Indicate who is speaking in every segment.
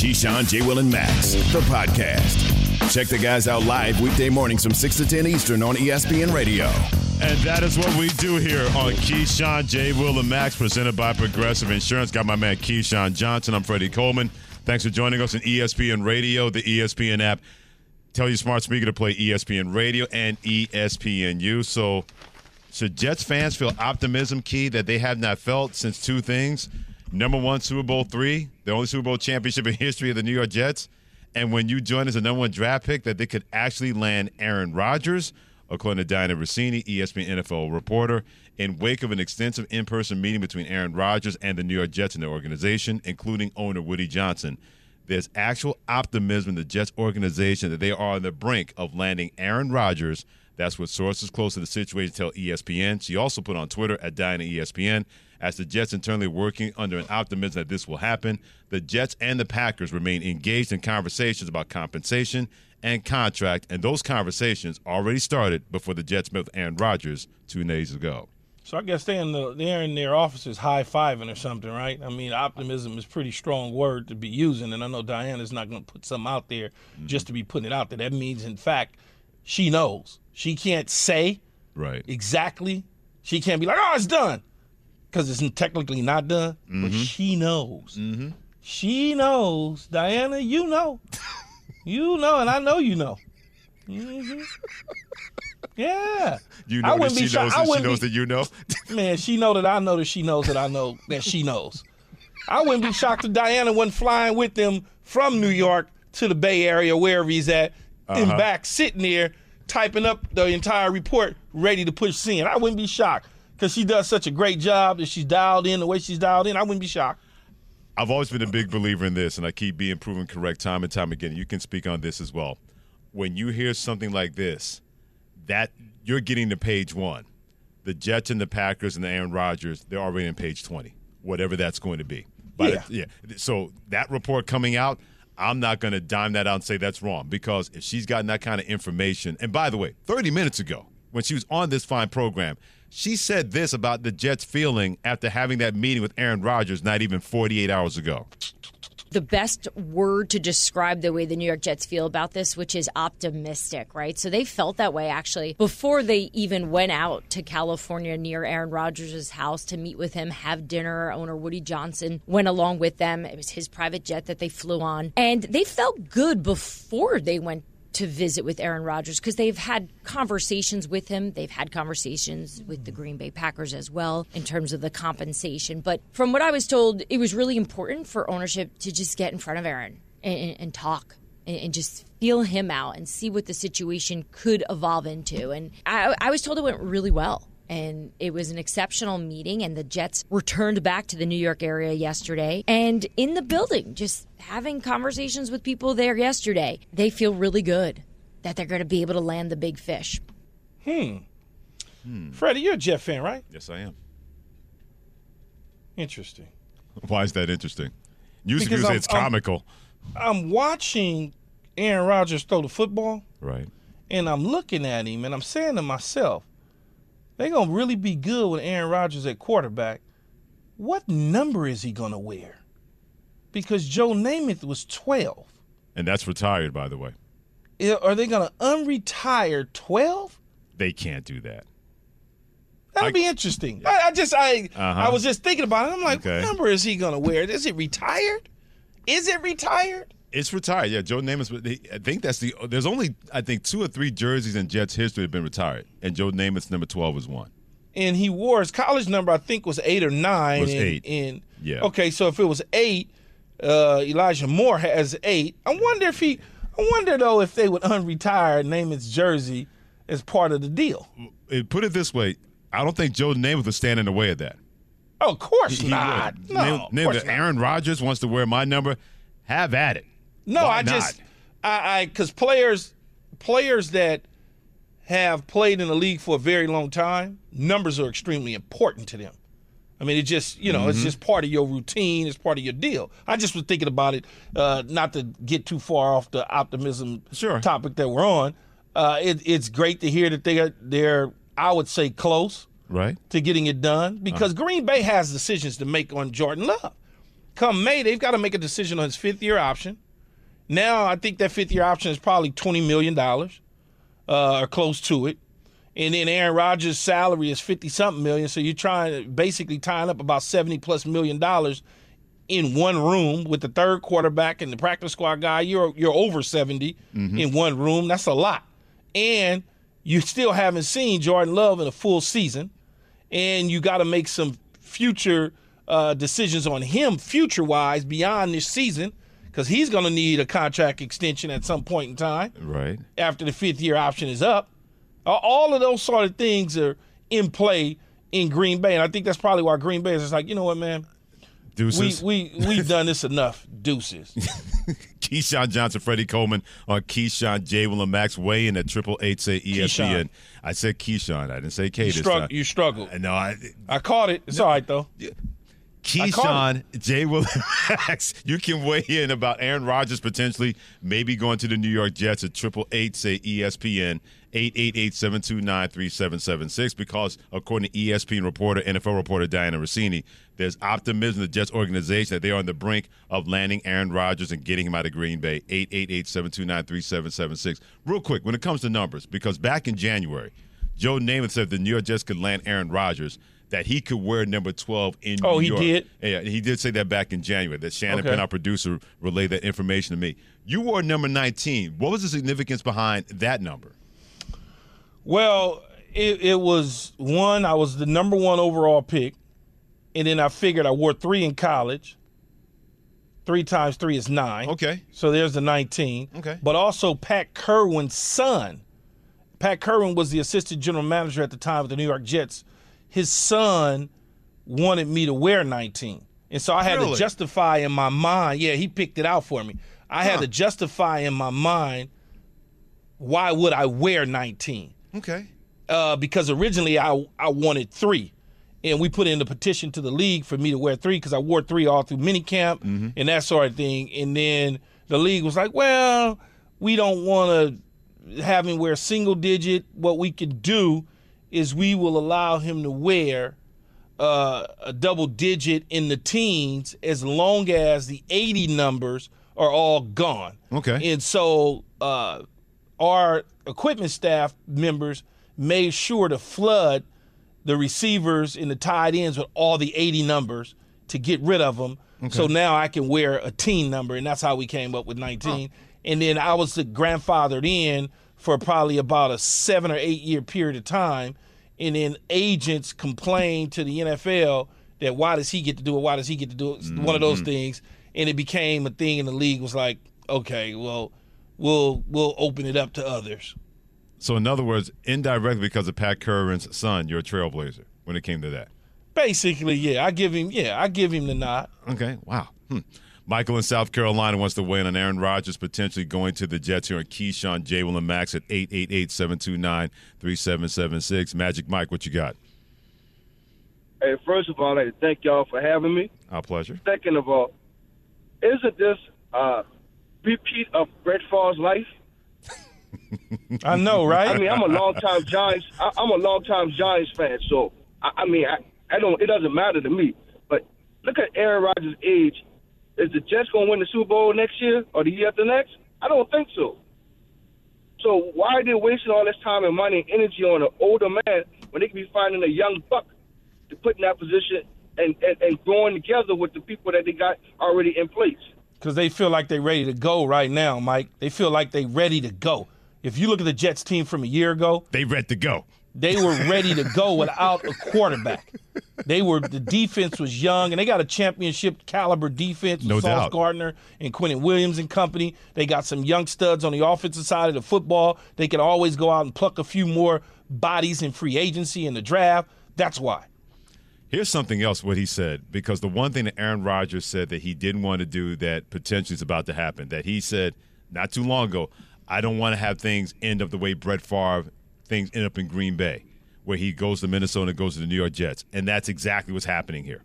Speaker 1: Keyshawn, J. Will, and Max, the podcast. Check the guys out live weekday mornings from 6 to 10 Eastern on ESPN Radio.
Speaker 2: And that is what we do here on Keyshawn, J. Will, and Max, presented by Progressive Insurance. Got my man Keyshawn Johnson. I'm Freddie Coleman. Thanks for joining us on ESPN Radio, the ESPN app. Tell your smart speaker to play ESPN Radio and ESPNU. So, should Jets fans feel optimism, Key, that they have not felt since two things? Number one, Super Bowl three, the only Super Bowl championship in history of the New York Jets. And when you join as a number one draft pick, that they could actually land Aaron Rodgers, according to Dianna Russini, ESPN NFL reporter, in wake of an extensive in person meeting between Aaron Rodgers and the New York Jets and their organization, including owner Woody Johnson. There's actual optimism in the Jets organization that they are on the brink of landing Aaron Rodgers. That's what sources close to the situation tell ESPN. She also put on Twitter at Diana ESPN as the Jets internally working under an optimism that this will happen. The Jets and the Packers remain engaged in conversations about compensation and contract, and those conversations already started before the Jets met with Aaron Rodgers two days ago.
Speaker 3: So I guess they're in the they're in their offices high fiving or something, right? I mean, optimism is pretty strong word to be using, and I know Diana's not going to put something out there mm-hmm. just to be putting it out there. That means, in fact, she knows. She can't say
Speaker 2: right
Speaker 3: exactly. She can't be like, "Oh, it's done," because it's technically not done. Mm-hmm. But she knows.
Speaker 2: Mm-hmm.
Speaker 3: She knows. Diana, you know. you know, and I know you know. Mm-hmm. Yeah.
Speaker 2: You know that she knows that she knows
Speaker 3: be,
Speaker 2: that you know?
Speaker 3: man, she know that I know that she knows that I know that she knows. I wouldn't be shocked if Diana wasn't flying with them from New York to the Bay Area, wherever he's at, uh-huh. and back sitting there typing up the entire report, ready to push sin. I wouldn't be shocked because she does such a great job that she's dialed in the way she's dialed in. I wouldn't be shocked.
Speaker 2: I've always been a big believer in this, and I keep being proven correct time and time again. You can speak on this as well. When you hear something like this, that you're getting to page one. The Jets and the Packers and the Aaron Rodgers, they're already in page 20, whatever that's going to be.
Speaker 3: But yeah.
Speaker 2: yeah. So that report coming out, I'm not going to dime that out and say that's wrong because if she's gotten that kind of information, and by the way, 30 minutes ago, when she was on this fine program, she said this about the Jets' feeling after having that meeting with Aaron Rodgers not even 48 hours ago
Speaker 4: the best word to describe the way the New York Jets feel about this, which is optimistic, right? So they felt that way actually before they even went out to California near Aaron Rodgers' house to meet with him, have dinner. Owner Woody Johnson went along with them. It was his private jet that they flew on. And they felt good before they went to visit with Aaron Rodgers because they've had conversations with him. They've had conversations with the Green Bay Packers as well in terms of the compensation. But from what I was told, it was really important for ownership to just get in front of Aaron and, and talk and, and, just feel him out and see what the situation could evolve into. And I, I was told it went really well and it was an exceptional meeting and the jets returned back to the new york area yesterday. And in the building just having conversations with people there yesterday they feel really good that they're going to be able to land the big fish.
Speaker 3: Hmm, hmm. freddie you're a jet fan right?
Speaker 2: Yes i am.
Speaker 3: Interesting.
Speaker 2: Why is that interesting? Usually say it's comical.
Speaker 3: I'm, I'm watching aaron rodgers throw the football.
Speaker 2: Right.
Speaker 3: And i'm looking at him and i'm saying to myself they're going to really be good with Aaron Rodgers at quarterback. What number is he going to wear? Because Joe Namath was 12.
Speaker 2: And that's retired, by the way.
Speaker 3: Are they going to unretire 12?
Speaker 2: They can't do that.
Speaker 3: That'd I, be interesting. I, I, just I uh-huh. I was just thinking about it. I'm like, okay. what number is he going to wear? Is it retired? Is it retired?
Speaker 2: It's retired. Yeah, Joe Namath. I think that's the. There's only I think two or three jerseys in Jets history have been retired, and Joe Namath's number twelve is one.
Speaker 3: And he wore his college number. I think was eight or nine.
Speaker 2: Was
Speaker 3: and,
Speaker 2: eight.
Speaker 3: And
Speaker 2: yeah.
Speaker 3: Okay, so if it was eight, uh, Elijah Moore has eight. I wonder if he. I wonder though if they would unretire Namath's jersey as part of the deal.
Speaker 2: Put it this way, I don't think Joe Namath would stand in the way of that.
Speaker 3: Oh, of course he, not. He no,
Speaker 2: name, name
Speaker 3: course
Speaker 2: Aaron Rodgers wants to wear my number. Have at it.
Speaker 3: No,
Speaker 2: Why
Speaker 3: I
Speaker 2: not?
Speaker 3: just I because players players that have played in the league for a very long time, numbers are extremely important to them. I mean, it just you know, mm-hmm. it's just part of your routine. It's part of your deal. I just was thinking about it, uh, not to get too far off the optimism
Speaker 2: sure.
Speaker 3: topic that we're on. Uh, it, it's great to hear that they are they're I would say close
Speaker 2: right
Speaker 3: to getting it done because uh-huh. Green Bay has decisions to make on Jordan Love come May, they've got to make a decision on his fifth year option. Now, I think that fifth year option is probably $20 million uh, or close to it. And then Aaron Rodgers' salary is 50 something million. So you're trying to basically tying up about 70 plus million dollars in one room with the third quarterback and the practice squad guy. You're, you're over 70 mm-hmm. in one room. That's a lot. And you still haven't seen Jordan Love in a full season. And you got to make some future uh, decisions on him future wise beyond this season because he's going to need a contract extension at some point in time.
Speaker 2: Right.
Speaker 3: After the fifth year option is up. All of those sort of things are in play in Green Bay. And I think that's probably why Green Bay is just like, you know what, man?
Speaker 2: Deuces.
Speaker 3: We, we, we've done this enough. Deuces.
Speaker 2: Keyshawn Johnson, Freddie Coleman on Keyshawn, J. Willem Max, way in at Triple Eight say ESPN. Keyshawn. I said Keyshawn. I didn't say K
Speaker 3: you
Speaker 2: this
Speaker 3: strugg-
Speaker 2: time.
Speaker 3: You struggled.
Speaker 2: No, I.
Speaker 3: I caught it. It's no, all right though.
Speaker 2: Keyshawn, J. Will Max, you can weigh in about Aaron Rodgers potentially maybe going to the New York Jets at triple eight say ESPN 888-729-3776 because according to ESPN reporter, NFL reporter Dianna Russini, there's optimism in the Jets organization that they are on the brink of landing Aaron Rodgers and getting him out of Green Bay. 888-729-3776. Real quick, when it comes to numbers, because back in January, Joe Namath said the New York Jets could land Aaron Rodgers – that he could wear number 12 in
Speaker 3: oh,
Speaker 2: New York.
Speaker 3: Oh, he did?
Speaker 2: Yeah, he did say that back in January. That Shannon okay. Penn, our producer, relayed that information to me. You wore number 19. What was the significance behind that number?
Speaker 3: Well, it, it was one, I was the number one overall pick. And then I figured I wore three in college. Three times three is nine.
Speaker 2: Okay.
Speaker 3: So there's the 19.
Speaker 2: Okay.
Speaker 3: But also Pat Kirwan's son. Pat Kirwan was the assistant general manager at the time of the New York Jets his son wanted me to wear 19. And so I had really? to justify in my mind. Yeah, he picked it out for me. I huh. had to justify in my mind why would I wear 19?
Speaker 2: Okay.
Speaker 3: Uh, because originally I I wanted three, and we put in the petition to the league for me to wear three because I wore three all through minicamp mm-hmm. and that sort of thing. And then the league was like, "Well, we don't want to have him wear single digit. What we could do is we will allow him to wear uh, a double digit in the teens as long as the 80 numbers are all gone.
Speaker 2: Okay.
Speaker 3: And so uh, our equipment staff members made sure to flood the receivers and the tight ends with all the 80 numbers to get rid of them. Okay. So now I can wear a team number, and that's how we came up with 19. And then I was the grandfathered in for probably about a seven or eight year period of time. And then agents complained to the NFL that why does he get to do it? Why does he get to do it? Mm-hmm. One of those mm-hmm. things. And it became a thing in the league was like, okay, well, we'll we'll open it up to others.
Speaker 2: So in other words, indirectly because of Pat Kirwan's son, you're a trailblazer when it came to that.
Speaker 3: Basically, yeah. I give him yeah, I give him the nod.
Speaker 2: Okay. Wow. Hmm. Michael in South Carolina wants to weigh in on Aaron Rodgers potentially going to the Jets here on Keyshawn, J. Will, and Max at 888-729-3776. Magic Mike, what you got?
Speaker 5: Hey, first of all, I'd like to thank y'all for having me.
Speaker 2: Our pleasure.
Speaker 5: Second of all, isn't this a repeat of Brett Favre's life?
Speaker 3: I know, right?
Speaker 5: I mean, I'm a long-time Giants. I, am a long-time Giants fan, so I, I mean, I, I don't. It doesn't matter to me. But look at Aaron Rodgers' age is the Jets going to win the Super Bowl next year or the year after next? I don't think so. So why are they wasting all this time and money and energy on an older man when they could be finding a young buck to put in that position and, and, and growing together with the people that they got already in place?
Speaker 3: Because they feel like they're ready to go right now, Mike. They feel like they're ready to go. If you look at the Jets team from a year ago,
Speaker 2: they ready to go.
Speaker 3: They were ready to go without a quarterback. They were the defense was young, and they got a championship caliber defense with
Speaker 2: no
Speaker 3: Sauce
Speaker 2: doubt.
Speaker 3: Gardner and Quinnen Williams and company. They got some young studs on the offensive side of the football. They can always go out and pluck a few more bodies in free agency in the draft. That's why.
Speaker 2: Here's something else what he said because the one thing that Aaron Rodgers said that he didn't want to do that potentially is about to happen that he said not too long ago I don't want to have things end up the way Brett Favre things end up in Green Bay, where he goes to Minnesota, goes to the New York Jets, and that's exactly what's happening here.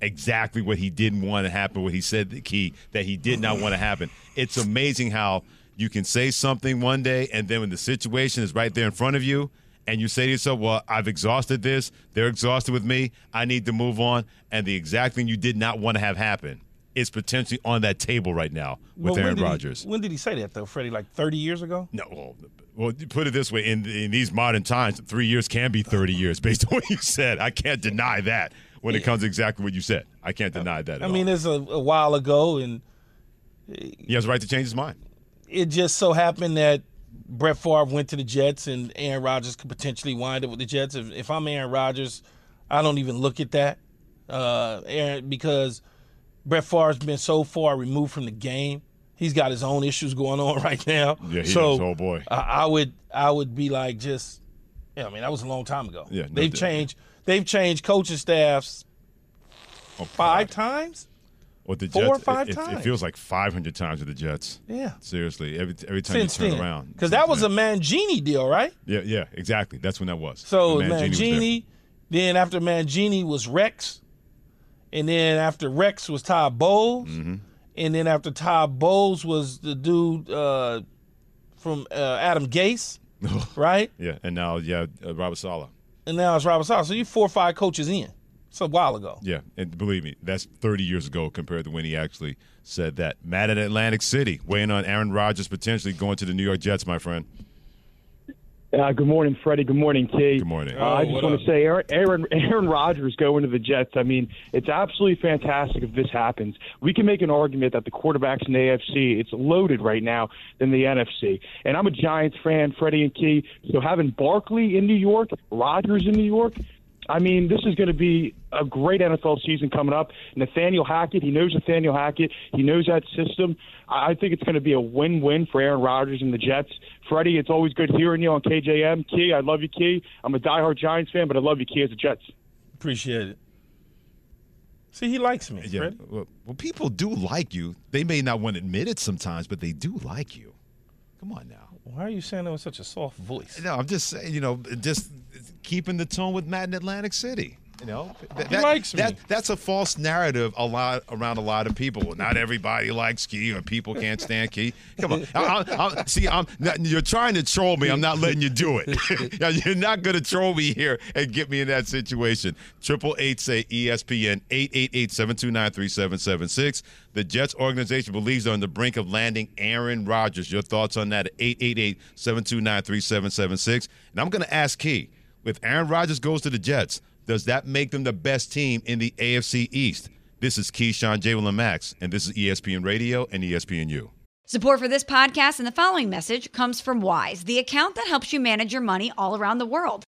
Speaker 2: Exactly what he didn't want to happen. What he said the key that he did not want to happen. It's amazing how you can say something one day, and then when the situation is right there in front of you, and you say to yourself, Well, I've exhausted this. They're exhausted with me. I need to move on. And the exact thing you did not want to have happen is potentially on that table right now with
Speaker 3: Well,
Speaker 2: Aaron Rodgers.
Speaker 3: He, when did he say that though, Freddie? Like 30 years ago?
Speaker 2: No, well, well, put it this way: in in these modern times, three years can be thirty years, based on what you said. I can't deny that when it comes to exactly what you said. I can't deny that.
Speaker 3: I mean,
Speaker 2: all.
Speaker 3: it's a, a while ago, and
Speaker 2: he has a right to change his mind.
Speaker 3: it just so happened that Brett Favre went to the Jets, and Aaron Rodgers could potentially wind up with the Jets. If, if I'm Aaron Rodgers, I don't even look at that, uh, Aaron, because Brett Favre's been so far removed from the game. He's got his own issues going on right now.
Speaker 2: Yeah, he
Speaker 3: so
Speaker 2: does. Oh, boy.
Speaker 3: I, I would, I would be like, just, yeah. I mean, that was a long time ago.
Speaker 2: Yeah, no
Speaker 3: they've
Speaker 2: doubt.
Speaker 3: changed. They've changed coaching staffs
Speaker 2: Oh,
Speaker 3: five times.
Speaker 2: With the
Speaker 3: four
Speaker 2: Jets,
Speaker 3: or five
Speaker 2: it, it- it feels like five hundred times with the Jets.
Speaker 3: Yeah.
Speaker 2: Seriously, every every time
Speaker 3: Since
Speaker 2: you turn
Speaker 3: then,
Speaker 2: around,
Speaker 3: because that was a. Mangini deal, right?
Speaker 2: yeah, yeah, exactly. That's when that was.
Speaker 3: So
Speaker 2: When Mangini was.
Speaker 3: Mangini, then after Mangini was Rex, and then after Rex was Todd Bowles,
Speaker 2: Mm-hmm.
Speaker 3: and then after Todd Bowles was the dude uh, from uh, Adam Gase, right?
Speaker 2: Yeah, and now yeah, uh, Robert Saleh.
Speaker 3: And now it's Robert Saleh. So you four or five coaches in. It's a while ago.
Speaker 2: Yeah, and believe me, that's 30 years ago compared to when he actually said that. Matt at Atlantic City, weighing on Aaron Rodgers potentially going to the New York Jets, my friend.
Speaker 6: Uh, good morning, Freddie. Good morning, Key.
Speaker 2: Good morning.
Speaker 6: Uh, I
Speaker 3: Oh,
Speaker 6: just want
Speaker 3: up?
Speaker 6: to say, Aaron, Aaron, Aaron Rodgers going to the Jets. I mean, it's absolutely fantastic if this happens. We can make an argument that the quarterbacks in the AFC it's loaded right now than the NFC. And I'm a Giants fan, Freddie and Key. So having Barkley in New York, Rodgers in New York. I mean, this is going to be a great NFL season coming up. Nathaniel Hackett, he knows Nathaniel Hackett. He knows that system. I I think it's going to be a win-win for Aaron Rodgers and the Jets. Freddie, it's always good hearing you on KJM. Key, I love you, Key. I'm a diehard Giants fan, but I love you, Key, as a Jets.
Speaker 3: Appreciate it. See, he likes me.
Speaker 2: Yeah,
Speaker 3: Freddie.
Speaker 2: well, well, people do like you. They may not want to admit it sometimes, but they do like you. Come on now.
Speaker 3: Why are you saying that with such a soft voice?
Speaker 2: No, I'm just saying, you know, just keeping the tone with Matt in Atlantic City. You know, Th-
Speaker 3: He likes me.
Speaker 2: That, that's a false narrative a lot around a lot of people. Not everybody likes Key, or people can't stand Key. Come on, I, I, I, see, I'm not, you're trying to troll me. I'm not letting you do it. You're not going to troll me here and get me in that situation. Triple eight say ESPN eight eight eight seven two nine three seven seven six. The Jets organization believes they're on the brink of landing Aaron Rodgers. Your thoughts on that at 888 729 3776. And I'm going to ask Key if Aaron Rodgers goes to the Jets, does that make them the best team in the AFC East? This is Keyshawn, J. Will, and Max, and this is ESPN Radio and ESPNU.
Speaker 7: Support for this podcast and the following message comes from Wise, the account that helps you manage your money all around the world.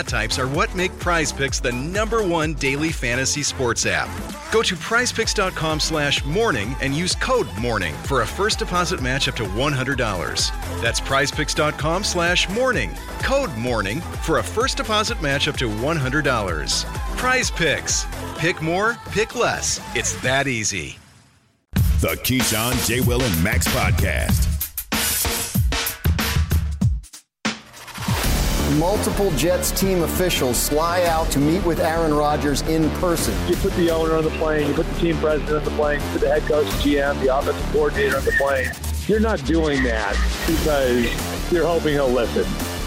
Speaker 8: stat types are what make Prize Picks the number one daily fantasy sports app. Go to prizepicks.com slash morning and use code morning for a first deposit match up to $100. That's prizepicks.com slash morning. Code morning for a first deposit match up to $100. Prize Picks. Pick more, pick less. It's that easy.
Speaker 1: The Keyshawn, J. Will, and Max podcast.
Speaker 9: Multiple Jets team officials fly out to meet with Aaron Rodgers in person.
Speaker 6: You put the owner on the plane, you put the team president on the plane, you put the head coach, GM, the offensive coordinator on the plane. You're not doing that because you're hoping he'll listen.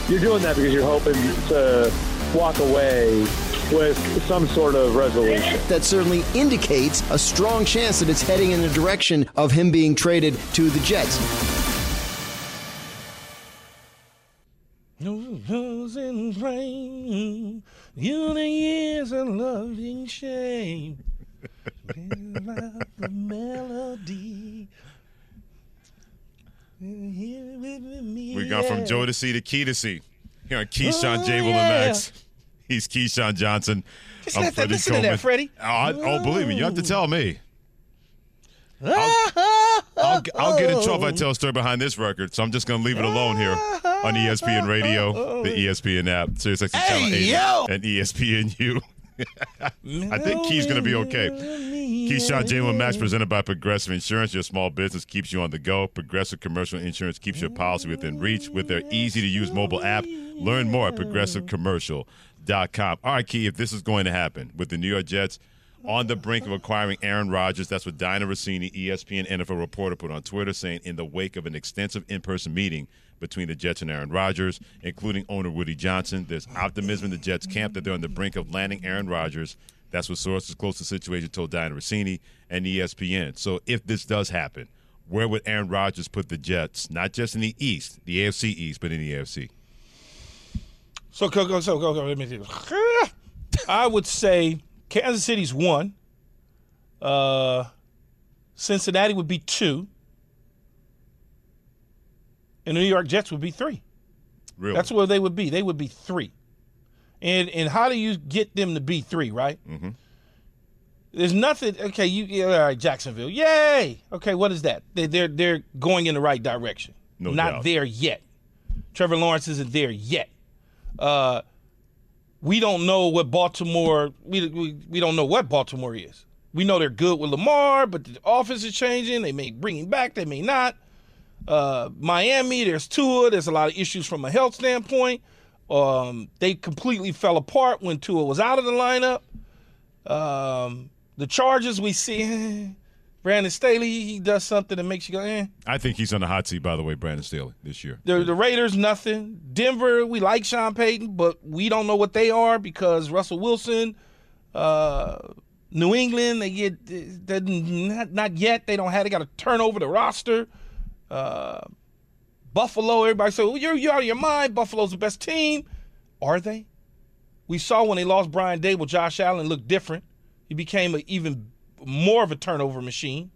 Speaker 6: You're doing that because you're hoping to walk away with some sort of resolution.
Speaker 9: That certainly indicates a strong chance that it's heading in the direction of him being traded to the Jets.
Speaker 3: In pain. You the years of loving shame. the melody.
Speaker 2: We gone from Joe to C to Key to C. Here on Keyshawn
Speaker 3: Oh,
Speaker 2: J. Will and
Speaker 3: yeah.
Speaker 2: Max. He's Keyshawn Johnson.
Speaker 3: Just
Speaker 2: I'm
Speaker 3: let that- listen to that,
Speaker 2: Coleman.
Speaker 3: Freddie.
Speaker 2: Oh, I, oh, believe me, you have to tell me. Ah, I'll, I'll get in trouble if I oh. tell a story behind this record, so I'm just going to leave it alone here ah, on ESPN Radio, the E ESPN app, Sirius XM Channel
Speaker 3: Hey,
Speaker 2: 80,
Speaker 3: yo!
Speaker 2: and E ESPNU. I think Key's going to be okay. Keyshawn J. Max presented by Progressive Insurance. Your small business keeps you on the go. Progressive Commercial Insurance keeps your policy within reach with their easy to use mobile app. Learn more at progressivecommercial.com. All right, Key, if this is going to happen with the New York Jets on the brink of acquiring Aaron Rodgers, that's what Dianna Russini, ESPN NFL reporter, put on Twitter, saying in the wake of an extensive in person meeting between the Jets and Aaron Rodgers, including owner Woody Johnson, there's optimism in the Jets camp that they're on the brink of landing Aaron Rodgers. That's what sources close to the situation told Dianna Russini and ESPN. So if this does happen, where would Aaron Rodgers put the Jets? Not just in the East, the AFC East, but in the AFC.
Speaker 3: So go go so go go. Let me see. I would say Kansas City's one. Uh, Cincinnati would be two. And the New York Jets would be three.
Speaker 2: Really?
Speaker 3: That's where they would be. They would be three. And and how do you get them to be three? Right. Mm-hmm. There's nothing. Okay, you all right? Jacksonville, yay. Okay, what is that? They, they're they're going in the right direction.
Speaker 2: No
Speaker 3: Not
Speaker 2: doubt.
Speaker 3: there yet. Trevor Lawrence isn't there yet. Uh, we don't know what Baltimore. We, we we don't know what Baltimore is. We know they're good with Lamar, but the offense is changing. They may bring him back. They may not. Uh, Miami, there's Tua. There's a lot of issues from a health standpoint. Um, they completely fell apart when Tua was out of the lineup. Um, the Chargers, we see Brandon Staley. He does something that makes you go, eh.
Speaker 2: I think he's on the hot seat, by the way, Brandon Staley, this year.
Speaker 3: The, the Raiders, nothing. Denver, we like Sean Payton, but we don't know what they are because Russell Wilson, uh, New England, they get not, not yet. They don't have. They got to turn over the roster. Uh, Buffalo, everybody say, well, you're, you're out of your mind. Buffalo's the best team. Are they? We saw when they lost Brian Daboll, Josh Allen looked different. He became a, even more of a turnover machine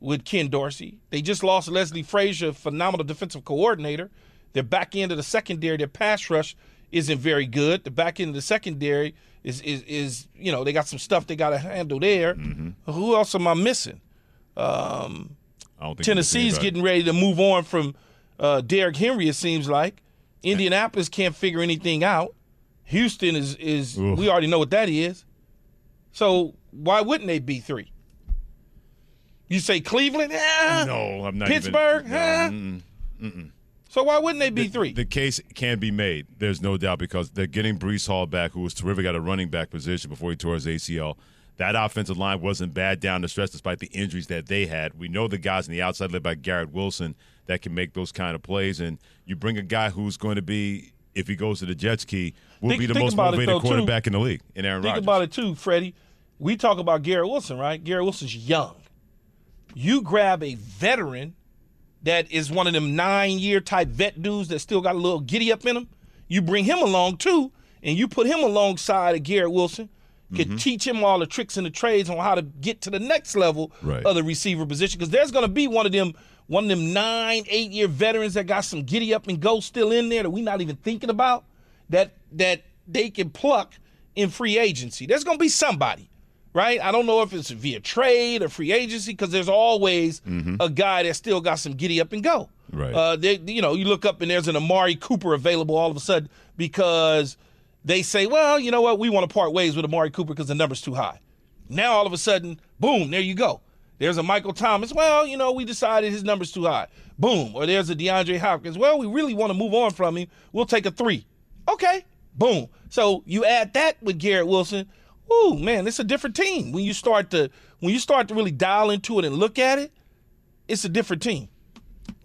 Speaker 3: with Ken Dorsey. They just lost Leslie Frazier, phenomenal defensive coordinator. Their back end of the secondary, their pass rush isn't very good. The back end of the secondary is is is you know they got some stuff they got to handle there. Who else am I missing? Um,
Speaker 2: I don't think
Speaker 3: Tennessee's getting ready to move on from uh, Derrick Henry. It seems like Indianapolis can't figure anything out. Houston is is
Speaker 2: Oof.
Speaker 3: we already know what that is. So why wouldn't they be three? You say Cleveland? Yeah.
Speaker 2: No, I'm not.
Speaker 3: Pittsburgh?
Speaker 2: Even, no,
Speaker 3: Huh?
Speaker 2: mm-mm.
Speaker 3: So why wouldn't they be three?
Speaker 2: The case can be made. There's no doubt because they're getting Breece Hall back, who was terrific at a running back position before he tore his ACL. That offensive line wasn't bad down the stretch despite the injuries that they had. We know the guys on the outside led by Garrett Wilson that can make those kind of plays. And you bring a guy who's going to be, if he goes to the Jets key, will
Speaker 3: Think-
Speaker 2: be the most motivated
Speaker 3: though, too.
Speaker 2: quarterback in the league in Aaron
Speaker 3: Think
Speaker 2: Rodgers.
Speaker 3: about it too, Freddie. We talk about Garrett Wilson, right? Garrett Wilson's young. You grab a veteran that is one of them nine year type vet dudes that still got a little giddy up in him. You bring him along too, and you put him alongside of Garrett Wilson. Could
Speaker 2: Mm-hmm.
Speaker 3: teach him all the tricks and the trades on how to get to the next level
Speaker 2: Right.
Speaker 3: of the receiver position. Because there's going to be one of them, one of them nine, eight year veterans that got some giddy up and go still in there that we're not even thinking about. That that they can pluck in free agency. There's going to be somebody, right? I don't know if it's via trade or free agency because there's always a guy that still got some giddy up and go.
Speaker 2: Right.
Speaker 3: Uh, they, you know, you look up and there's an Amari Cooper available all of a sudden because they say, well, you know what, we want to part ways with Amari Cooper because the number's too high. Now all of a sudden, boom, there you go. There's a Michael Thomas. Well, you know, we decided his number's too high. Boom. Or there's a DeAndre Hopkins. Well, we really want to move on from him. We'll take a three. Okay. Boom. So you add that with Garrett Wilson. Ooh, man, it's a different team. When you start to when you start to really dial into it and look at it, it's a different team.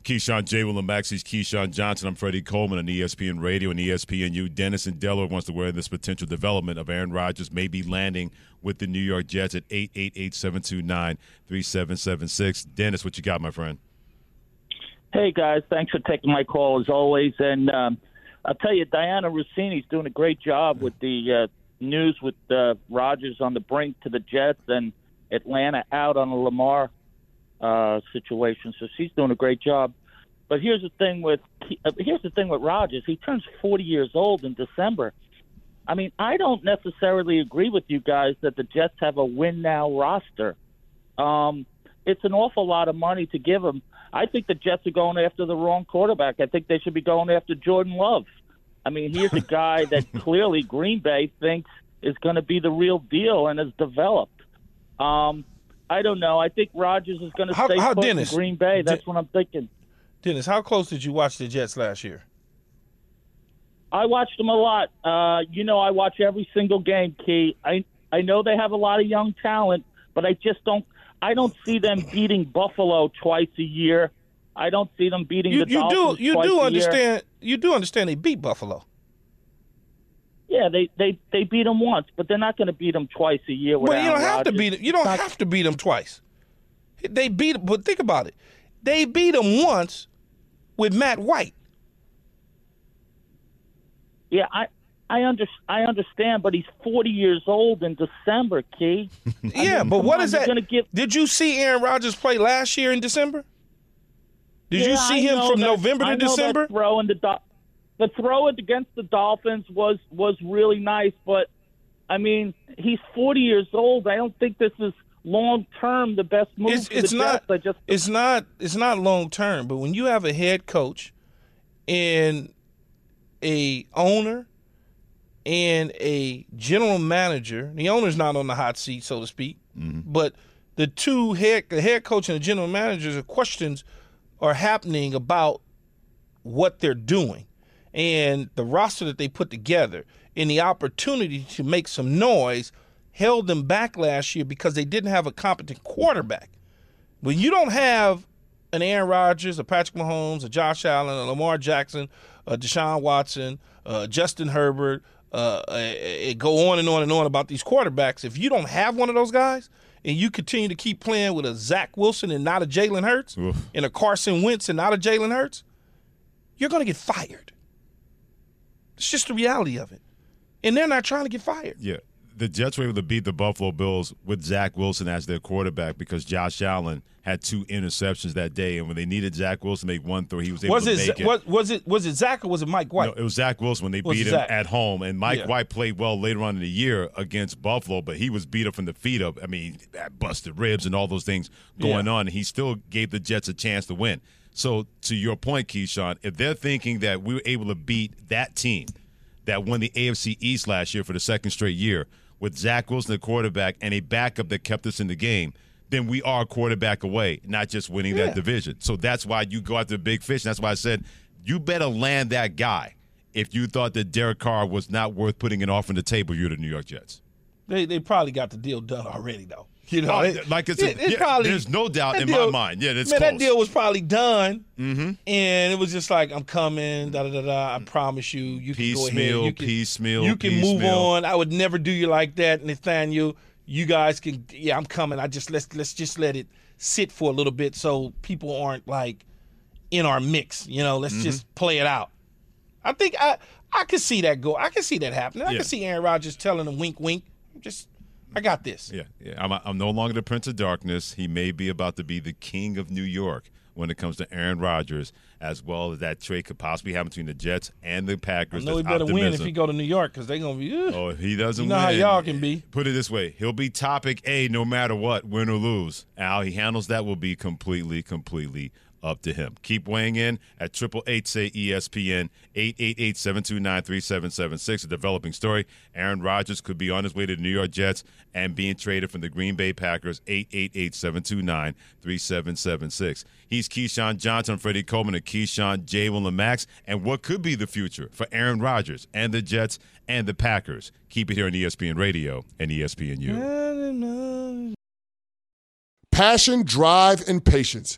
Speaker 2: Keyshawn J. Will and Maxie's Keyshawn Johnson. I'm Freddie Coleman on ESPN Radio and ESPNU. Dennis in Delaware wants to wear this potential development of Aaron Rodgers maybe landing with the New York Jets at 888-729-3776. Dennis, what you got, my friend?
Speaker 10: Hey guys, thanks for taking my call as always. And um, I'll tell you, Dianna Russini's doing a great job with the uh, news with uh, Rodgers on the brink to the Jets and Atlanta out on a Lamar uh, situation. So she's doing a great job. But here's the thing with uh, here's the thing with Rodgers. He turns 40 years old in December. I mean, I don't necessarily agree with you guys that the Jets have a win now roster. Um, it's an awful lot of money to give him. I think the Jets are going after the wrong quarterback. I think they should be going after Jordan Love. I mean, he's a guy that clearly Green Bay thinks is going to be the real deal and has developed. Um, I don't know. I think Rodgers is going to stay
Speaker 3: how,
Speaker 10: put
Speaker 3: Dennis,
Speaker 10: in Green Bay. That's what I'm thinking.
Speaker 3: Dennis, how close did you watch the Jets last year?
Speaker 10: I watched them a lot. Uh, you know, I watch every single game. Key. I I know they have a lot of young talent, but I just don't. I don't see them beating Buffalo twice a year. I don't see them beating
Speaker 3: you,
Speaker 10: the
Speaker 3: you
Speaker 10: Dolphins
Speaker 3: do you
Speaker 10: twice
Speaker 3: do
Speaker 10: a
Speaker 3: understand
Speaker 10: Year.
Speaker 3: you do understand they beat Buffalo.
Speaker 10: Yeah, they they they beat them once, but they're not going to beat them twice a year.
Speaker 3: Well, you don't
Speaker 10: Aaron
Speaker 3: have to beat them. You don't have to beat them twice. They beat, him but think about it. They beat them once with Matt White.
Speaker 10: Yeah, I I under, I understand, but he's 40 years old in December, Key.
Speaker 3: Yeah,
Speaker 10: mean,
Speaker 3: but what
Speaker 10: on,
Speaker 3: is that?
Speaker 10: Gonna give,
Speaker 3: Did you see Aaron Rodgers play last year in December? Did you see
Speaker 10: I
Speaker 3: him from November to December?
Speaker 10: throw in the Do- the throw it against the Dolphins was was really nice, but I mean, he's 40 years old. I don't think this is long term the best move
Speaker 3: It's
Speaker 10: for
Speaker 3: it's
Speaker 10: the
Speaker 3: not.
Speaker 10: Jets. I just
Speaker 3: It's not. It's not long term. But when you have a head coach and a owner and a general manager, the owner's not on the hot seat, so to speak, mm-hmm. but the two head the head coach and the general managers are questions are happening about what they're doing and the roster that they put together and the opportunity to make some noise held them back last year because they didn't have a competent quarterback. When you don't have an Aaron Rodgers, a Patrick Mahomes, a Josh Allen, a Lamar Jackson, a Deshaun Watson, uh, Justin Herbert, uh, uh, go on and on and on about these quarterbacks. If you don't have one of those guys and you continue to keep playing with a Zach Wilson and not a Jalen Hurts, and a Carson Wentz and not a Jalen Hurts, you're going to get fired. It's just the reality of it. And they're not trying to get fired.
Speaker 2: Yeah. The Jets were able to beat the Buffalo Bills with Zach Wilson as their quarterback because Josh Allen had two interceptions that day, and when they needed Zach Wilson to make one throw, he was able
Speaker 3: Was
Speaker 2: to
Speaker 3: it,
Speaker 2: make it.
Speaker 3: was, was it was it Zach or was it Mike White?
Speaker 2: No, it was Zach Wilson when they beat him
Speaker 3: Zach?
Speaker 2: at home, and Mike
Speaker 3: Yeah.
Speaker 2: White played well later on in the year against Buffalo, but he was beat up from the feet up. I mean, busted ribs and all those things going
Speaker 3: Yeah.
Speaker 2: on, and he still gave the Jets a chance to win. So, to your point, Keyshawn, if they're thinking that we were able to beat that team that won the AFC East last year for the second straight year with Zach Wilson, the quarterback, and a backup that kept us in the game, then we are a quarterback away, not just winning
Speaker 3: Yeah.
Speaker 2: that division. So that's why you go after the big fish. And that's why I said you better land that guy if you thought that Derek Carr was not worth putting an offer on the table. You're the New York Jets.
Speaker 3: They they probably got the deal done already though. You know,
Speaker 2: Oh,
Speaker 3: it-
Speaker 2: like it's
Speaker 3: it-
Speaker 2: a-
Speaker 3: it
Speaker 2: yeah,
Speaker 3: probably-
Speaker 2: there's no doubt in my mind. Yeah,
Speaker 3: man, that deal was probably done,
Speaker 2: Mm-hmm.
Speaker 3: and it was just like I'm coming. Da da da da. I promise you, you can go ahead. You can,
Speaker 2: piecemeal,
Speaker 3: you can move on. I would never do you like that, Nathaniel. You guys can. Yeah, I'm coming. I just let's let's just let it sit for a little bit so people aren't like in our mix. You know, let's
Speaker 2: Mm-hmm.
Speaker 3: just play it out. I think I I could see that go. I can see that happening. I
Speaker 2: Yeah.
Speaker 3: can see Aaron Rodgers telling him wink wink. Just I got this.
Speaker 2: Yeah, yeah. I'm, I'm no longer the Prince of Darkness. He may be about to be the King of New York when it comes to Aaron Rodgers, as well as that trade could possibly happen between the Jets and the Packers.
Speaker 3: I know he better win if he go to New York because they're gonna be. "Ugh."
Speaker 2: Oh, he doesn't
Speaker 3: You know
Speaker 2: win.
Speaker 3: how y'all can be.
Speaker 2: Put it this way: he'll be topic A no matter what, win or lose. How he handles that will be completely, completely up to him. Keep weighing in at triple eight say ESPN eight eight eight seven two nine three seven seven six. A developing story: Aaron Rodgers could be on his way to the New York Jets and being traded from the Green Bay Packers. Eight eight eight seven two nine three seven seven six. He's Keyshawn Johnson, Freddie Coleman, and Keyshawn J. Will Max. And what could be the future for Aaron Rodgers and the Jets and the Packers? Keep it here on ESPN Radio and ESPNU.
Speaker 11: Passion, drive, and patience.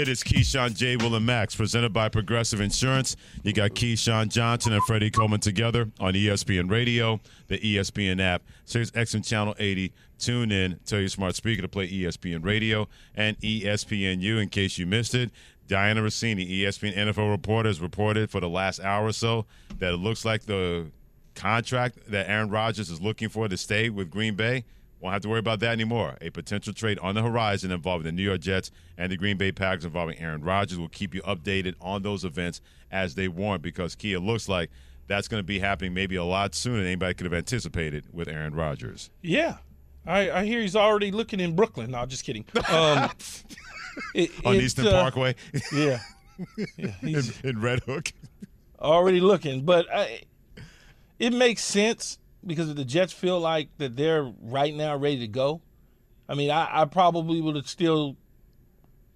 Speaker 2: It is Keyshawn, J. Will, and Max, presented by Progressive Insurance. You got Keyshawn Johnson and Freddie Coleman together on ESPN Radio, the ESPN app, Sirius XM Channel 80. Tune in, tell your smart speaker to play ESPN Radio and ESPNU in case you missed it. Dianna Russini, ESPN NFL reporter, has reported for the last hour or so that it looks like the contract that Aaron Rodgers is looking for to stay with Green Bay won't have to worry about that anymore. A potential trade on the horizon involving the New York Jets and the Green Bay Packers involving Aaron Rodgers. will keep you updated on those events as they warrant because, Key, it looks like that's going to be happening maybe a lot sooner than anybody could have anticipated with Aaron Rodgers.
Speaker 3: Yeah. I, I hear he's already looking in Brooklyn. No, just kidding. Um,
Speaker 2: it, on it, Eastern uh, Parkway?
Speaker 3: Yeah.
Speaker 2: yeah in, in Red Hook?
Speaker 3: Already looking. But I, it makes sense because if the Jets feel like that they're right now ready to go. I mean, I, I probably would have still.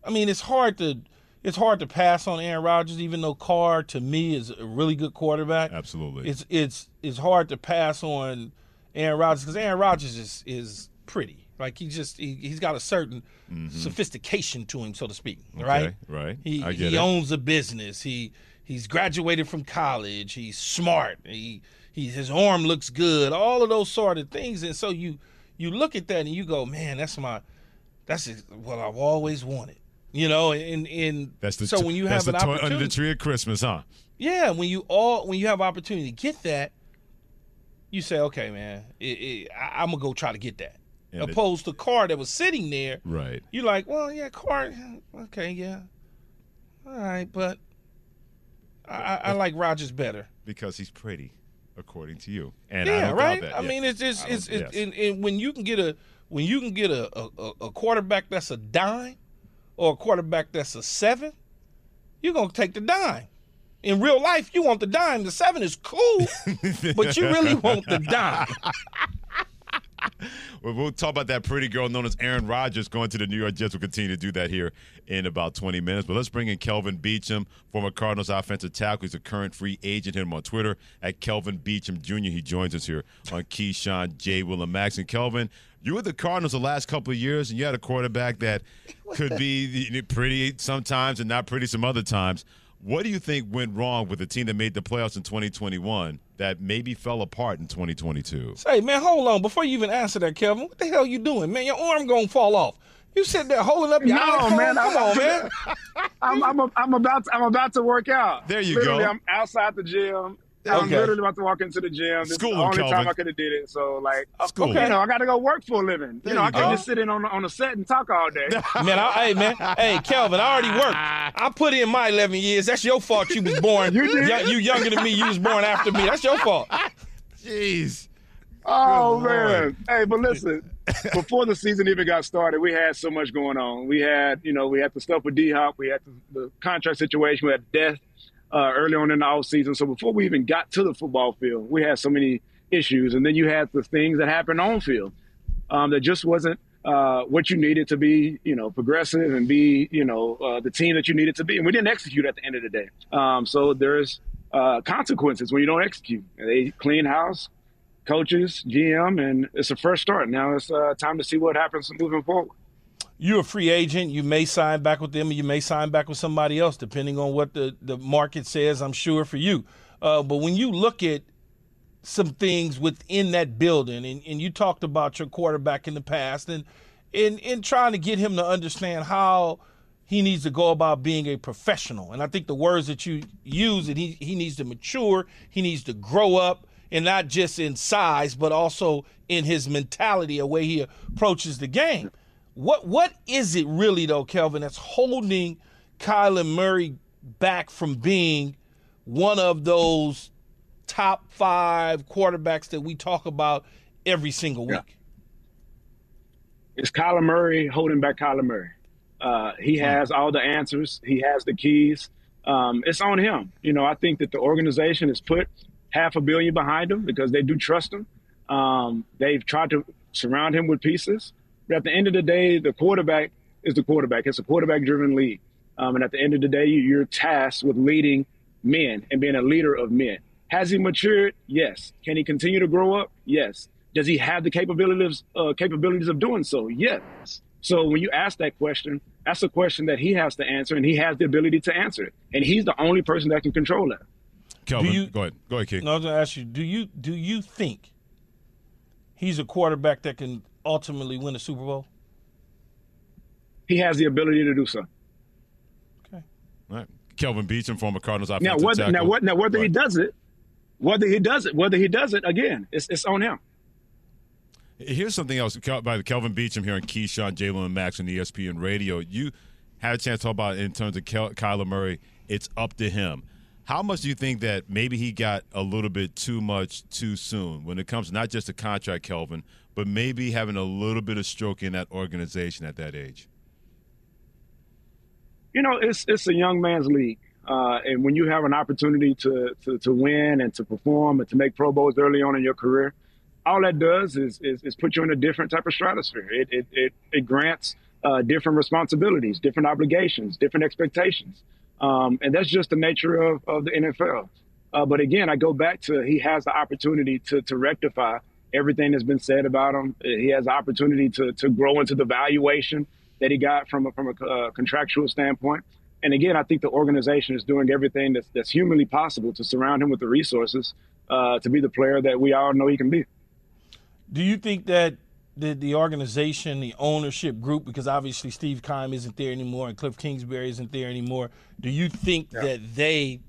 Speaker 3: I mean, it's hard to it's hard to pass on Aaron Rodgers, even though Carr to me is a really good quarterback.
Speaker 2: Absolutely,
Speaker 3: it's it's it's hard to pass on Aaron Rodgers because Aaron Rodgers is is pretty. Like he just he, he's got a certain mm-hmm. sophistication to him, so to speak.
Speaker 2: Okay,
Speaker 3: right,
Speaker 2: right.
Speaker 3: He he
Speaker 2: it.
Speaker 3: owns a business. He he's graduated from college. He's smart. He he his arm looks good, all of those sort of things. And so you you look at that and you go, man, that's my that's what I've always wanted. You know, and and
Speaker 2: that's the
Speaker 3: so when you have an opportunity
Speaker 2: under the tree at Christmas, huh?
Speaker 3: Yeah, when you all when you have opportunity to get that, you say, okay, man, it, it, I, am gonna go try to get that. And Opposed it, to Carr that was sitting there,
Speaker 2: right?
Speaker 3: You're like, well, yeah, Carr, okay, yeah, all right, but I, I like Rodgers better
Speaker 2: because he's pretty according to you. And
Speaker 3: yeah,
Speaker 2: I
Speaker 3: right.
Speaker 2: I
Speaker 3: mean, it's just it's, it's, yes. and, and when you can get a when you can get a, a, a quarterback that's a dime or a quarterback that's a seven, you're gonna take the dime. In real life, you want the dime. The seven is cool, but you really want the dime.
Speaker 2: well, talk about that pretty girl known as Aaron Rodgers going to the New York Jets. We'll continue to do that here in about 20 minutes. But let's bring in Kelvin Beachum, former Cardinals offensive tackle. He's a current free agent. Hit him on Twitter at Kelvin Beachum Jr. He joins us here on Keyshawn, J. Will, Max. And Kelvin, you were the Cardinals the last couple of years, and you had a quarterback that could be pretty sometimes and not pretty some other times. What do you think went wrong with the team that made the playoffs in 2021 that maybe fell apart in 2022?
Speaker 3: Say, man, hold on. Before you even answer that, Kevin, what the hell you doing, man? Your arm gonna fall off. You sitting there holding up your
Speaker 12: no,
Speaker 3: arm.
Speaker 12: man.
Speaker 3: Come
Speaker 12: I'm,
Speaker 3: on, man.
Speaker 12: I'm, I'm, I'm, about to, I'm about to work out.
Speaker 2: There you
Speaker 12: Literally,
Speaker 2: go.
Speaker 12: I'm outside the gym. I'm okay. literally about to walk into the gym. This
Speaker 2: School
Speaker 12: is the only
Speaker 2: Kelvin.
Speaker 12: time I could have did it. So like,
Speaker 2: School.
Speaker 12: you know, I got to go work for a living.
Speaker 2: There
Speaker 12: you know,
Speaker 2: you
Speaker 12: I can't
Speaker 2: go.
Speaker 12: just sit in on on a set and talk all day.
Speaker 3: man, I, hey man, hey Kelvin, I already worked. I put in my 11 years. That's your fault. You was born.
Speaker 12: You did.
Speaker 3: Young, you younger than me. You was born after me. That's your fault.
Speaker 2: Jeez.
Speaker 12: Oh
Speaker 2: Good
Speaker 12: man.
Speaker 2: Lord.
Speaker 12: Hey, but listen, before the season even got started, we had so much going on. We had, you know, we had the stuff with D Hop, we had the, the contract situation, we had death uh, early on in the off season. So before we even got to the football field, we had so many issues, and then you had the things that happened on field um, that just wasn't uh, what you needed to be, you know, progressive and be, you know, uh, the team that you needed to be, and we didn't execute at the end of the day. Um, so there's uh, consequences when you don't execute. And they clean house, coaches, GM, and it's a fresh start. Now it's uh, time to see what happens moving forward.
Speaker 3: You're a free agent. You may sign back with them, or you may sign back with somebody else, depending on what the, the market says. I'm sure for you. Uh, but when you look at some things within that building, and, and you talked about your quarterback in the past, and in in trying to get him to understand how he needs to go about being a professional. And I think the words that you use, that he, he needs to mature, he needs to grow up, and not just in size, but also in his mentality, a way he approaches the game. What what is it really though, Kelvin, that's holding Kyler Murray back from being one of those top five quarterbacks that we talk about every single week? Yeah.
Speaker 12: It's Kyler Murray holding back Kyler Murray. Uh, he has all the answers. He has the keys. Um, it's on him. You know, I think that the organization has put half a billion behind him because they do trust him. Um, they've tried to surround him with pieces. But at the end of the day, the quarterback is the quarterback. It's a quarterback driven league. Um, and at the end of the day, you're tasked with leading men and being a leader of men. Has he matured? Yes. Can he continue to grow up? Yes. Does he have the capabilities uh, capabilities of doing so? Yes. So when you ask that question, that's a question that he has to answer, and he has the ability to answer it. And he's the only person that can control that.
Speaker 2: Kelvin, you, go ahead. Go ahead, King.
Speaker 3: No, I was going to ask you: Do you do you think he's a quarterback that can ultimately win a Super Bowl?
Speaker 12: He has the ability to do so.
Speaker 3: Okay.
Speaker 2: All right. Kelvin Beachum, former Cardinals
Speaker 12: offensive now, whether, tackle. Now, what, now whether he does it, whether he does it, whether he does it again, it's, it's on him.
Speaker 2: Here's something else by the Kelvin Beachum here on Keyshawn, Jalen, and Max on ESPN Radio. You had a chance to talk about in terms of Kel- Kyler Murray. It's up to him. How much do you think that maybe he got a little bit too much too soon when it comes not just to contract, Kelvin, but maybe having a little bit of stroke in that organization at that age?
Speaker 12: You know, it's it's a young man's league. Uh, and when you have an opportunity to, to, to win and to perform and to make Pro Bowls early on in your career, all that does is, is, is put you in a different type of stratosphere. It, it, it, it grants uh, different responsibilities, different obligations, different expectations. Um, and that's just the nature of, of the NFL. Uh, but again, I go back to he has the opportunity to, to rectify everything that's been said about him. He has opportunity to, to grow into the valuation that he got from a, from a uh, contractual standpoint. And again, I think the organization is doing everything that's, that's humanly possible to surround him with the resources uh, to be the player that we all know he can be.
Speaker 3: Do you think that the, the organization, the ownership group, because obviously Steve Keim isn't there anymore and Cliff Kingsbury isn't there anymore, do you think yeah. that they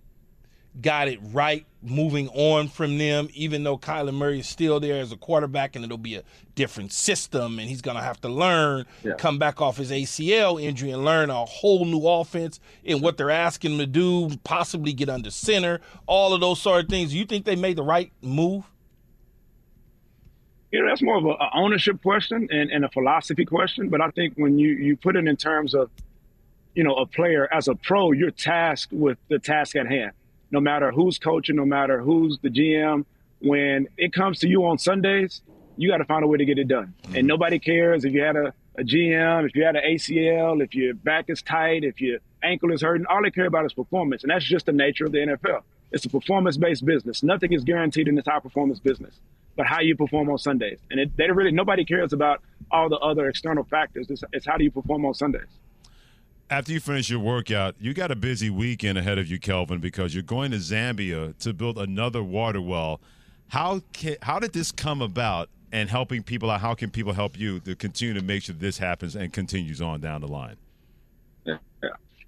Speaker 3: got it right moving on from them, even though Kyler Murray is still there as a quarterback and it'll be a different system and he's going to have to learn, yeah. come back off his ACL injury and learn a whole new offense and what they're asking him to do, possibly get under center, all of those sort of things. Do you think they made the right move?
Speaker 12: You know, that's more of an ownership question and, and a philosophy question. But I think when you, you put it in terms of, you know, a player as a pro, you're tasked with the task at hand no matter who's coaching, no matter who's the GM, when it comes to you on Sundays, you got to find a way to get it done. Mm-hmm. And nobody cares if you had a, a GM, if you had an ACL, if your back is tight, if your ankle is hurting. All they care about is performance. And that's just the nature of the NFL. It's a performance based business. Nothing is guaranteed in this high performance business, but how you perform on Sundays. And it, they really, nobody cares about all the other external factors. It's, it's how do you perform on Sundays
Speaker 2: after you finish your workout, you got a busy weekend ahead of you, Kelvin, because you're going to Zambia to build another water well. How can, how did this come about? And helping people out, how can people help you to continue to make sure this happens and continues on down the line?
Speaker 12: Yeah.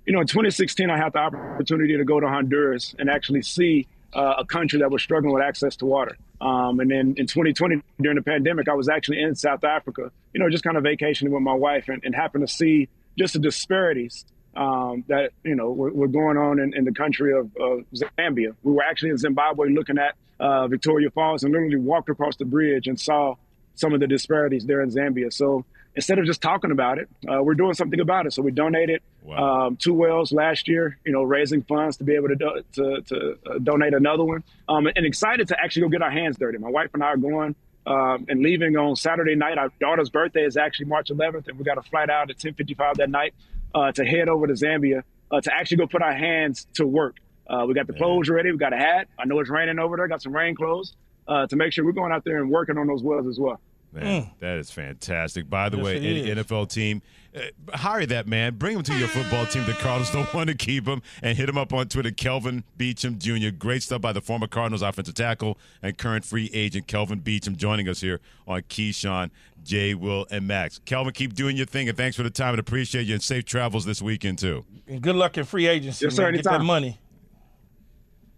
Speaker 12: You know, in 2016, I had the opportunity to go to Honduras and actually see uh, a country that was struggling with access to water. Um, and then in 2020, during the pandemic, I was actually in South Africa, you know, just kind of vacationing with my wife and, and happened to see just the disparities um, that you know were, were going on in, in, the country of, of, Zambia. We were actually in Zimbabwe looking at uh, Victoria Falls and literally walked across the bridge and saw some of the disparities there in Zambia. So instead of just talking about it, uh, we're doing something about it. So we donated wow. um, two wells last year, you know, raising funds to be able to do, to, to uh, donate another one, um, and excited to actually go get our hands dirty. My wife and I are going um, and leaving on Saturday night. Our daughter's birthday is actually March 11th, and we got a flight out at 10:55 that night uh, to head over to Zambia uh, to actually go put our hands to work. Uh, we got the clothes ready. We got a hat. I know it's raining over there. Got some rain clothes uh, to make sure we're going out there and working on those wells as well.
Speaker 2: Man, mm. that is fantastic. By the
Speaker 3: yes,
Speaker 2: way, any
Speaker 3: is.
Speaker 2: NFL team, uh, hire that man. Bring him to your football team. The Cardinals don't want to keep him. And hit him up on Twitter, Kelvin Beachum Jr. Great stuff by the former Cardinals offensive tackle and current free agent Kelvin Beachum joining us here on Keyshawn, Jay, Will, and Max. Kelvin, keep doing your thing, and thanks for the time and appreciate you. And safe travels this weekend, too.
Speaker 3: And good luck in free agency.
Speaker 12: Yes, sir.
Speaker 3: Man. Get that money.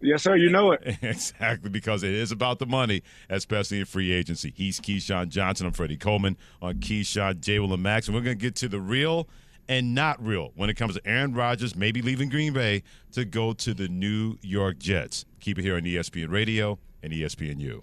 Speaker 12: Yes, sir. You know it.
Speaker 2: exactly, because it is about the money, especially in free agency. He's Keyshawn Johnson. I'm Freddie Coleman on Keyshawn, J. Will, and Max. And we're going to get to the real and not real when it comes to Aaron Rodgers maybe leaving Green Bay to go to the New York Jets. Keep it here on ESPN Radio and ESPNU.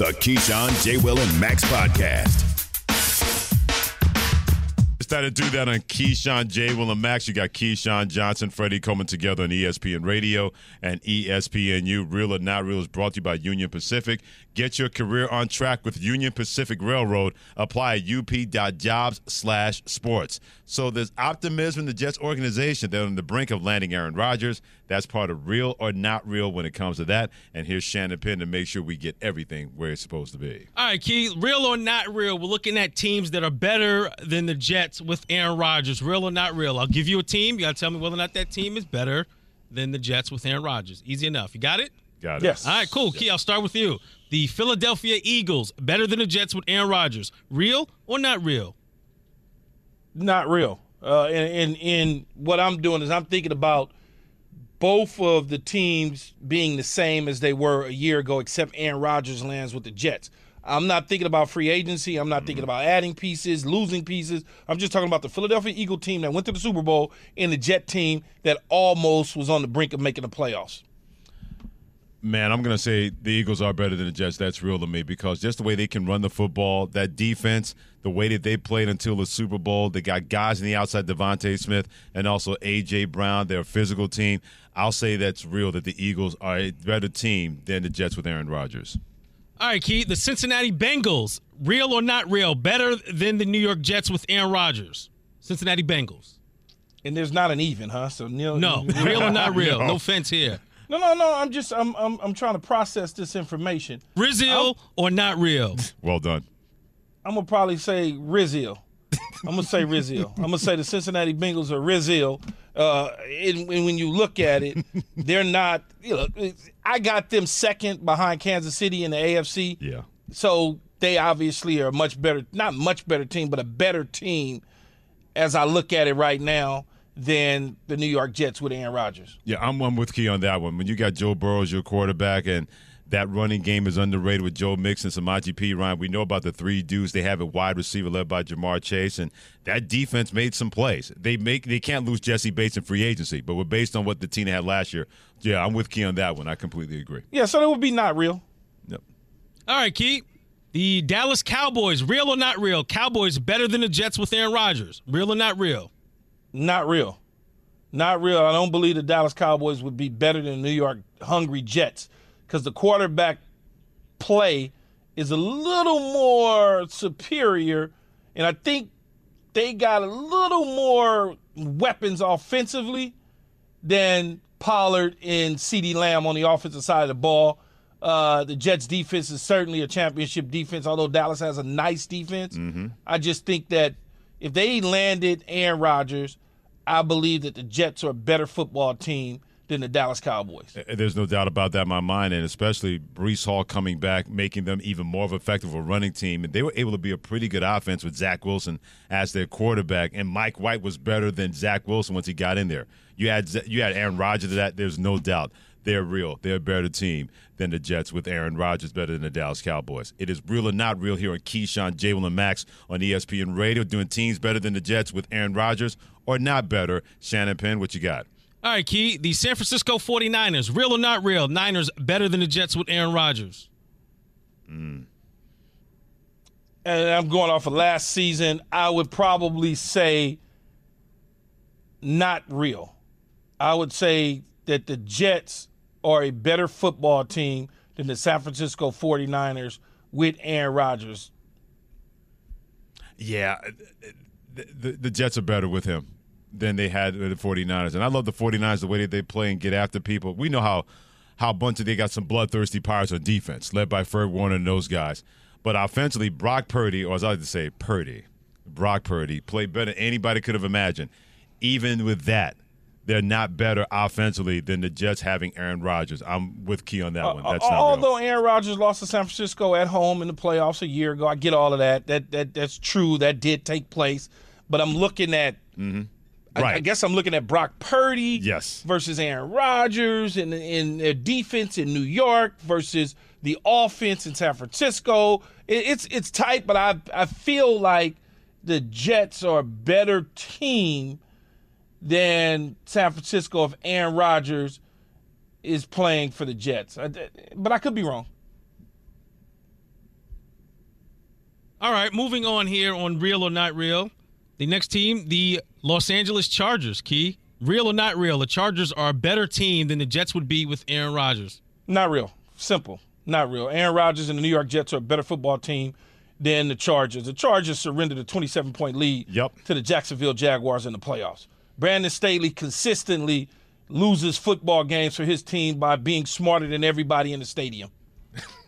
Speaker 1: The Keyshawn, J. Will, and Max podcast.
Speaker 2: Decided to do that on Keyshawn, J. Will, and Max. You got Keyshawn Johnson, Freddie coming together on ESPN Radio and ESPNU. Real or Not Real is brought to you by Union Pacific. Get your career on track with Union Pacific Railroad. Apply at up.jobs slash sports. So there's optimism in the Jets organization. They're on the brink of landing Aaron Rodgers. That's part of real or not real when it comes to that. And here's Shannon Penn to make sure we get everything where it's supposed to be.
Speaker 13: All right, Keith, real or not real, we're looking at teams that are better than the Jets with Aaron Rodgers. Real or not real? I'll give you a team. You got to tell me whether or not that team is better than the Jets with Aaron Rodgers. Easy enough. You got it?
Speaker 2: Got it.
Speaker 3: Yes.
Speaker 13: All right, cool. Key, I'll start with you. The Philadelphia Eagles, better than the Jets with Aaron Rodgers. Real or not real?
Speaker 3: Not real. Uh, and, and, and what I'm doing is I'm thinking about both of the teams being the same as they were a year ago, except Aaron Rodgers lands with the Jets. I'm not thinking about free agency. I'm not thinking about adding pieces, losing pieces. I'm just talking about the Philadelphia Eagle team that went to the Super Bowl and the Jet team that almost was on the brink of making the playoffs.
Speaker 2: Man, I'm going to say the Eagles are better than the Jets. That's real to me because just the way they can run the football, that defense, the way that they played until the Super Bowl, they got guys in the outside, DeVonta Smith and also A.J. Brown. They're a physical team. I'll say that's real that the Eagles are a better team than the Jets with Aaron Rodgers.
Speaker 13: All right, Keith, the Cincinnati Bengals, real or not real, better than the New York Jets with Aaron Rodgers. Cincinnati Bengals.
Speaker 3: And there's not an even, huh? So Neil,
Speaker 13: no, real or not real? no. no fence here.
Speaker 3: No, no, no. I'm just I'm I'm, I'm trying to process this information.
Speaker 13: Rizio or not real?
Speaker 2: Well done.
Speaker 3: I'm gonna probably say Rizio. I'm gonna say Rizio. I'm gonna say the Cincinnati Bengals are Rizio. Uh, and, and, when you look at it, they're not. You know, I got them second behind Kansas City in the AFC.
Speaker 2: Yeah.
Speaker 3: So they obviously are a much better, not much better team, but a better team as I look at it right now than the New York Jets with Aaron Rodgers.
Speaker 2: Yeah, I'm one with Key on that one. When you got Joe Burrow as your quarterback and that running game is underrated with Joe Mixon, and Samaje Perine. We know about the three dudes they have a wide receiver led by Ja'Marr Chase, and that defense made some plays. They make they can't lose Jessie Bates in free agency, but we're based on what the team had last year. Yeah, I'm with Key on that one. I completely agree.
Speaker 3: Yeah, so that would be not real.
Speaker 2: Yep.
Speaker 13: All right, Key. The Dallas Cowboys, real or not real? Cowboys better than the Jets with Aaron Rodgers. Real or not real?
Speaker 3: Not real. Not real. I don't believe the Dallas Cowboys would be better than the New York Hungry Jets because the quarterback play is a little more superior, and I think they got a little more weapons offensively than Pollard and CeeDee Lamb on the offensive side of the ball. Uh, the Jets' defense is certainly a championship defense, although Dallas has a nice defense.
Speaker 2: Mm-hmm.
Speaker 3: I just think that if they landed Aaron Rodgers – I believe that the Jets are a better football team than the Dallas Cowboys.
Speaker 2: Uh, There's no doubt about that in my mind, and especially Breece Hall coming back, making them even more of an effective a running team. And they were able to be a pretty good offense with Zach Wilson as their quarterback. And Mike White was better than Zach Wilson once he got in there. You had you had Aaron Rodgers to that. There's no doubt. They're real. They're a better team than the Jets with Aaron Rodgers better than the Dallas Cowboys. It is real or not real here on Keyshawn, J. Will, and Max on ESPN Radio, doing teams better than the Jets with Aaron Rodgers or not better. Shannon Penn, what you got?
Speaker 13: All right, Key. The San Francisco 49ers, real or not real? Niners better than the Jets with Aaron Rodgers. Mm.
Speaker 3: and I'm going off of last season, I would probably say not real. I would say that the Jets are a better football team than the San Francisco 49ers with Aaron Rodgers.
Speaker 2: Yeah, uh, the, the, the Jets are better with him than they had the 49ers. And I love the 49ers, the way that they play and get after people. We know how how of they got some bloodthirsty pirates on defense, led by Fred Warner and those guys. But offensively, Brock Purdy, or as I like to say, Purdy, Brock Purdy, played better than anybody could have imagined. Even with that, they're not better offensively than the Jets having Aaron Rodgers. I'm with Key on that one. That's not real.
Speaker 3: Although Aaron Rodgers lost to San Francisco at home in the playoffs a year ago, I get all of that. That that that's true. That did take place. But I'm looking at
Speaker 2: Mm-hmm.
Speaker 3: I- I, guess I'm looking at Brock Purdy
Speaker 2: Yes.
Speaker 3: versus Aaron Rodgers and in their defense in New York versus the offense in San Francisco. It, it's it's tight, but I I feel like the Jets are a better team than San Francisco if Aaron Rodgers is playing for the Jets. But I could be wrong.
Speaker 13: All right, moving on here on real or not real. The next team, the Los Angeles Chargers. Key, real or not real? The Chargers are a better team than the Jets would be with Aaron Rodgers.
Speaker 3: Not real. Simple. Not real. Aaron Rodgers and the New York Jets are a better football team than the Chargers. The Chargers surrendered a 27 point lead to the Jacksonville Jaguars in the playoffs. Brandon Staley consistently loses football games for his team by being smarter than everybody in the stadium.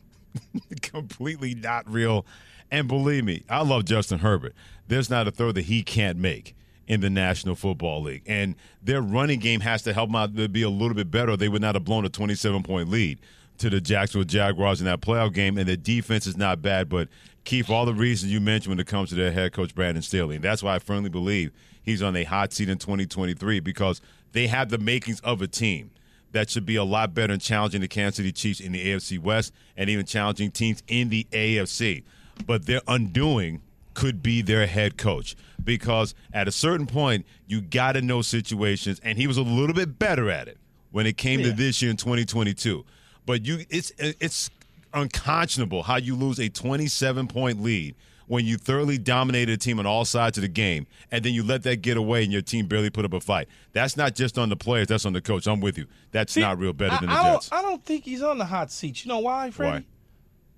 Speaker 2: completely not real. And believe me, I love Justin Herbert. There's not a throw that he can't make in the National Football League. And their running game has to help them out to be a little bit better. They would not have blown a 27 point lead to the Jacksonville Jaguars in that playoff game. And the defense is not bad, but keep all the reasons you mentioned when it comes to their head coach, Brandon Staley. And that's why I firmly believe he's on a hot seat in 2023 because they have the makings of a team that should be a lot better in challenging the Kansas City Chiefs in the AFC West and even challenging teams in the AFC. But their undoing could be their head coach because at a certain point, you got to know situations, and he was a little bit better at it when it came to this year in 2022. But you, it's it's unconscionable how you lose a 27 point lead when you thoroughly dominated a team on all sides of the game, and then you let that get away, and your team barely put up a fight. That's not just on the players; that's on the coach. I'm with you. That's not real better than the
Speaker 3: I, I
Speaker 2: Jets.
Speaker 3: Don't, I don't think he's on the hot seat. You know why, Freddie?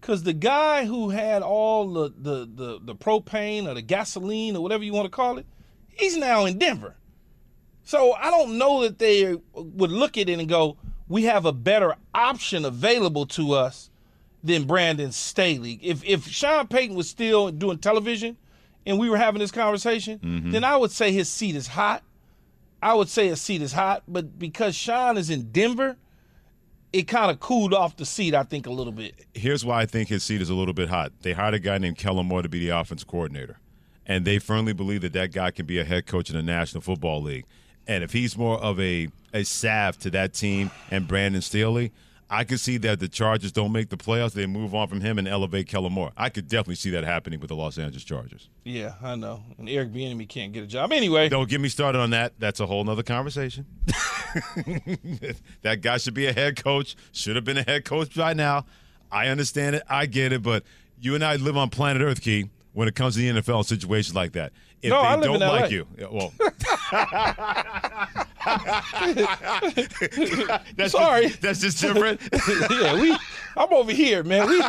Speaker 3: Because the guy who had all the, the, the, the propane or the gasoline or whatever you want to call it, he's now in Denver. So I don't know that they would look at it and go, we have a better option available to us than Brandon Staley. If if Sean Payton was still doing television and we were having this conversation,
Speaker 2: Mm-hmm.
Speaker 3: then I would say his seat is hot. I would say his seat is hot, but because Sean is in Denver, it kind of cooled off the seat, I think, a little bit.
Speaker 2: Here's why I think his seat is a little bit hot. They hired a guy named Kellen Moore to be the offense coordinator, and they firmly believe that that guy can be a head coach in the National Football League. And if he's more of a a salve to that team and Brandon Staley, I could see that the Chargers don't make the playoffs. They move on from him and elevate Kellen Moore. I could definitely see that happening with the Los Angeles Chargers.
Speaker 3: Yeah, I know. And Eric Bieniemy can't get a job anyway.
Speaker 2: Don't get me started on that. That's a whole nother conversation. that guy should be a head coach. Should have been a head coach by now. I understand it. I get it. But you and I live on planet Earth, Key. When it comes to the NFL situations like that, if
Speaker 3: No,
Speaker 2: they don't like you, well, that's
Speaker 3: Sorry,
Speaker 2: just, that's just different.
Speaker 3: yeah, we. I'm over here, man. We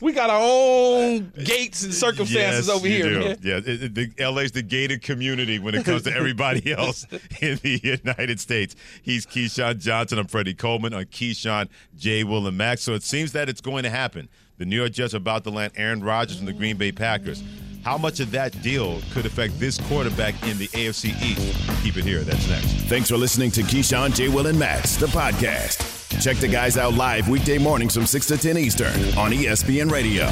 Speaker 3: we got our own gates and circumstances
Speaker 2: yes,
Speaker 3: over here,
Speaker 2: do.
Speaker 3: man.
Speaker 2: Yeah, it, it- the, LA's the gated community when it comes to everybody else in the United States. He's Keyshawn Johnson. I'm Freddie Coleman on Keyshawn, J. Will, and Max. So it seems that it's going to happen. The New York Jets are about to land Aaron Rodgers from the Green Bay Packers. How much of that deal could affect this quarterback in the AFC East? Keep it here. That's next.
Speaker 1: Thanks for listening to Keyshawn, J. Will, and Max, the podcast. Check the guys out live weekday mornings from 6 to 10 Eastern on ESPN Radio.